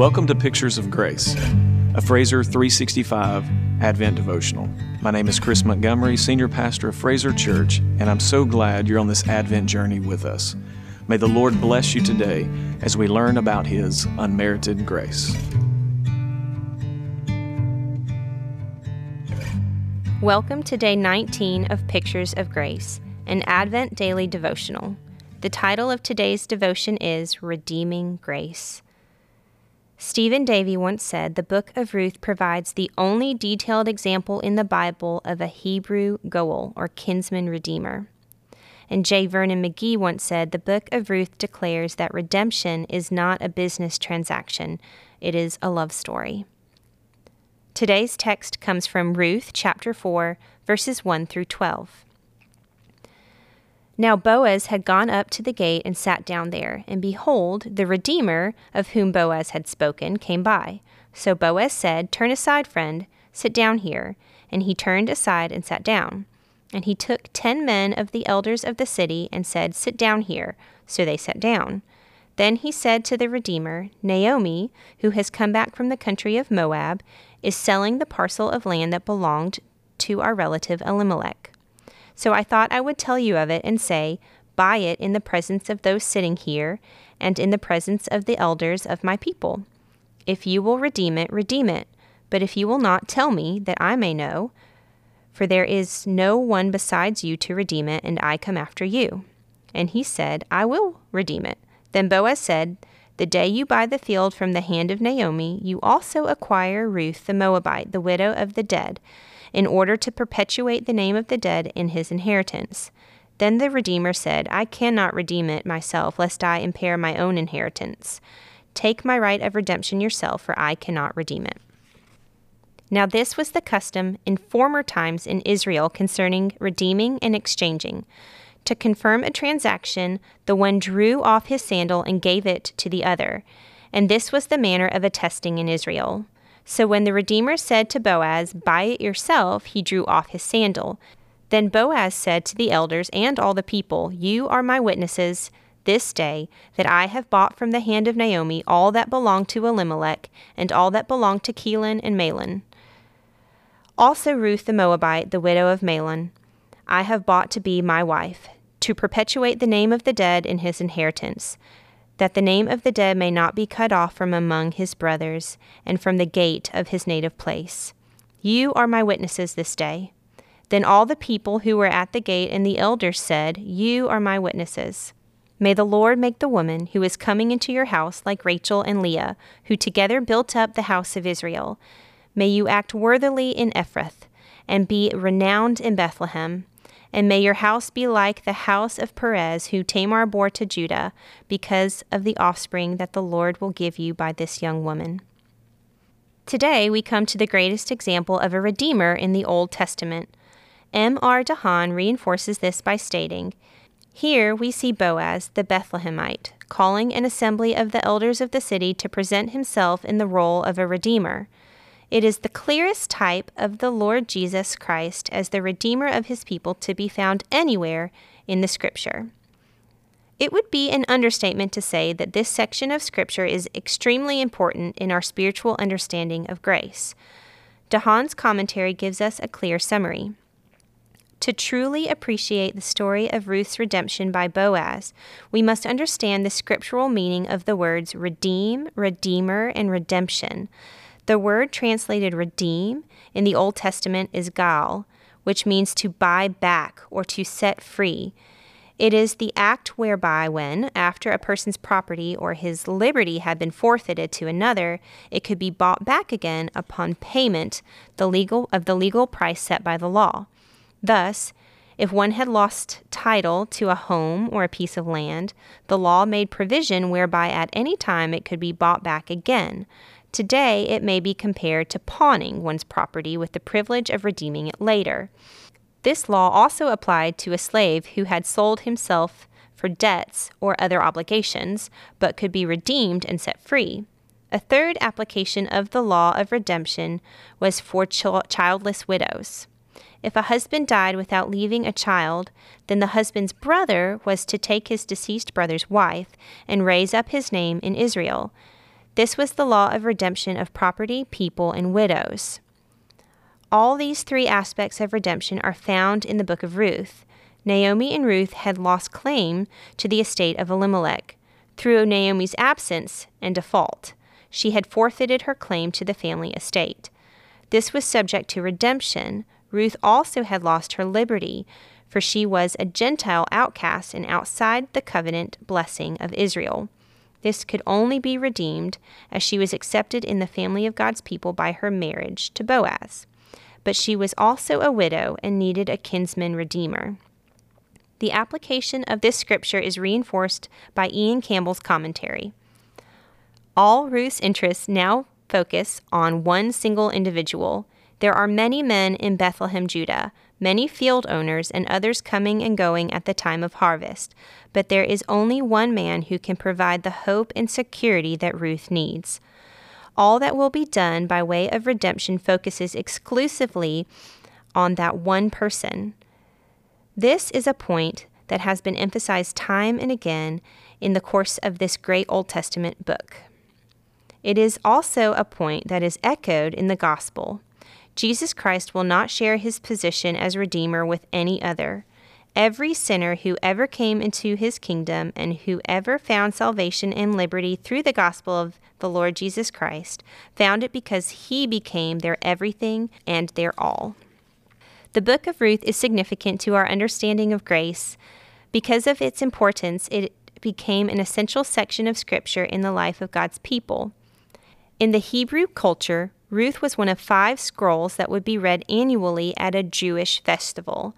Welcome to Pictures of Grace, a Fraser 365 Advent devotional. My name is Chris Montgomery, Senior Pastor of Fraser Church, and I'm so glad you're on this Advent journey with us. May the Lord bless you today as we learn about His unmerited grace. Welcome to day 19 of Pictures of Grace, an Advent daily devotional. The title of today's devotion is Redeeming Grace. Stephen Davey once said the book of Ruth provides the only detailed example in the Bible of a Hebrew Goel, or kinsman redeemer. And J. Vernon McGee once said the book of Ruth declares that redemption is not a business transaction, it is a love story. Today's text comes from Ruth chapter 4, verses 1 through 12. Now Boaz had gone up to the gate and sat down there, and behold, the Redeemer, of whom Boaz had spoken, came by. So Boaz said, Turn aside, friend, sit down here. And he turned aside and sat down. And he took ten men of the elders of the city and said, Sit down here. So they sat down. Then he said to the Redeemer, Naomi, who has come back from the country of Moab, is selling the parcel of land that belonged to our relative Elimelech. So I thought I would tell you of it and say, Buy it in the presence of those sitting here, and in the presence of the elders of my people. If you will redeem it, redeem it. But if you will not, tell me, that I may know. For there is no one besides you to redeem it, and I come after you. And he said, I will redeem it. Then Boaz said, The day you buy the field from the hand of Naomi, you also acquire Ruth the Moabite, the widow of the dead in order to perpetuate the name of the dead in his inheritance. Then the Redeemer said, I cannot redeem it myself, lest I impair my own inheritance. Take my right of redemption yourself, for I cannot redeem it. Now, this was the custom in former times in Israel concerning redeeming and exchanging. To confirm a transaction, the one drew off his sandal and gave it to the other. And this was the manner of attesting in Israel. So when the Redeemer said to Boaz, Buy it yourself, he drew off his sandal. Then Boaz said to the elders and all the people, You are my witnesses this day that I have bought from the hand of Naomi all that belonged to Elimelech, and all that belonged to Chilion and Mahlon. Also Ruth the Moabite, the widow of Mahlon, I have bought to be my wife, to perpetuate the name of the dead in his inheritance that the name of the dead may not be cut off from among his brothers, and from the gate of his native place. You are my witnesses this day. Then all the people who were at the gate and the elders said, You are my witnesses. May the Lord make the woman who is coming into your house like Rachel and Leah, who together built up the house of Israel. May you act worthily in Ephrath, and be renowned in Bethlehem. And may your house be like the house of Perez, who Tamar bore to Judah, because of the offspring that the Lord will give you by this young woman. Today, we come to the greatest example of a Redeemer in the Old Testament. M. R. DeHaan reinforces this by stating Here we see Boaz, the Bethlehemite, calling an assembly of the elders of the city to present himself in the role of a Redeemer. It is the clearest type of the Lord Jesus Christ as the Redeemer of his people to be found anywhere in the Scripture. It would be an understatement to say that this section of Scripture is extremely important in our spiritual understanding of grace. DeHaan's commentary gives us a clear summary. To truly appreciate the story of Ruth's redemption by Boaz, we must understand the scriptural meaning of the words redeem, redeemer, and redemption. The word translated redeem in the Old Testament is ga'al, which means to buy back or to set free. It is the act whereby, when, after a person's property or his liberty had been forfeited to another, it could be bought back again upon payment the legal, of the legal price set by the law. Thus, if one had lost title to a home or a piece of land, the law made provision whereby at any time it could be bought back again. Today, it may be compared to pawning one's property with the privilege of redeeming it later. This law also applied to a slave who had sold himself for debts or other obligations, but could be redeemed and set free. A third application of the law of redemption was for ch- childless widows. If a husband died without leaving a child, then the husband's brother was to take his deceased brother's wife and raise up his name in Israel. This was the law of redemption of property, people, and widows. All these three aspects of redemption are found in the book of Ruth. Naomi and Ruth had lost claim to the estate of Elimelech. Through Naomi's absence and default, she had forfeited her claim to the family estate. This was subject to redemption. Ruth also had lost her liberty, for she was a Gentile outcast and outside the covenant blessing of Israel. This could only be redeemed as she was accepted in the family of God's people by her marriage to Boaz. But she was also a widow and needed a kinsman redeemer. The application of this scripture is reinforced by Iain Campbell's commentary. All Ruth's interests now focus on one single individual. There are many men in Bethlehem, Judah, many field owners, and others coming and going at the time of harvest, but there is only one man who can provide the hope and security that Ruth needs. All that will be done by way of redemption focuses exclusively on that one person. This is a point that has been emphasized time and again in the course of this great Old Testament book. It is also a point that is echoed in the gospel. Jesus Christ will not share his position as Redeemer with any other. Every sinner who ever came into his kingdom and who ever found salvation and liberty through the gospel of the Lord Jesus Christ found it because he became their everything and their all. The book of Ruth is significant to our understanding of grace. Because of its importance, it became an essential section of Scripture in the life of God's people. In the Hebrew culture, Ruth was one of five scrolls that would be read annually at a Jewish festival.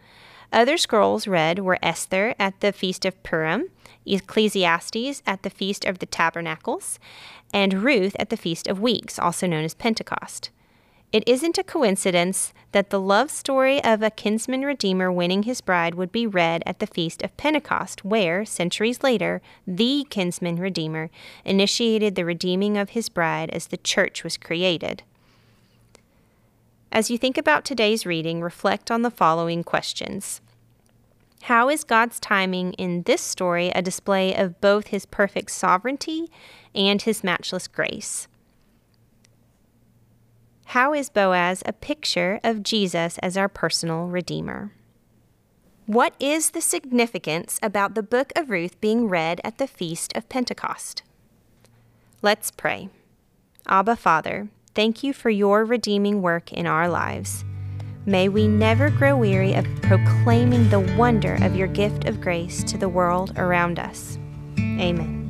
Other scrolls read were Esther at the Feast of Purim, Ecclesiastes at the Feast of the Tabernacles, and Ruth at the Feast of Weeks, also known as Pentecost. It isn't a coincidence that the love story of a kinsman redeemer winning his bride would be read at the Feast of Pentecost, where, centuries later, the kinsman redeemer initiated the redeeming of his bride as the church was created. As you think about today's reading, reflect on the following questions. How is God's timing in this story a display of both his perfect sovereignty and his matchless grace? How is Boaz a picture of Jesus as our personal Redeemer? What is the significance about the book of Ruth being read at the Feast of Pentecost? Let's pray. Abba, Father, Thank you for your redeeming work in our lives. May we never grow weary of proclaiming the wonder of your gift of grace to the world around us. Amen.